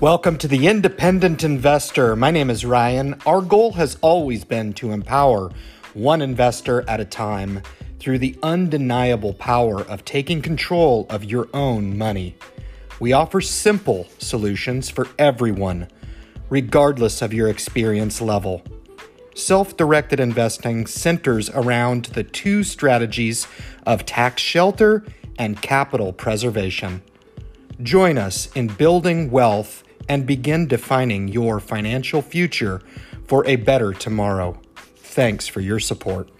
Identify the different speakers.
Speaker 1: Welcome to the Independent Investor. My name is Ryan. Our goal has always been to empower one investor at a time through the undeniable power of taking control of your own money. We offer simple solutions for everyone, regardless of your experience level. Self directed investing centers around the two strategies of tax shelter and capital preservation. Join us in building wealth and begin defining your financial future for a better tomorrow. Thanks for your support.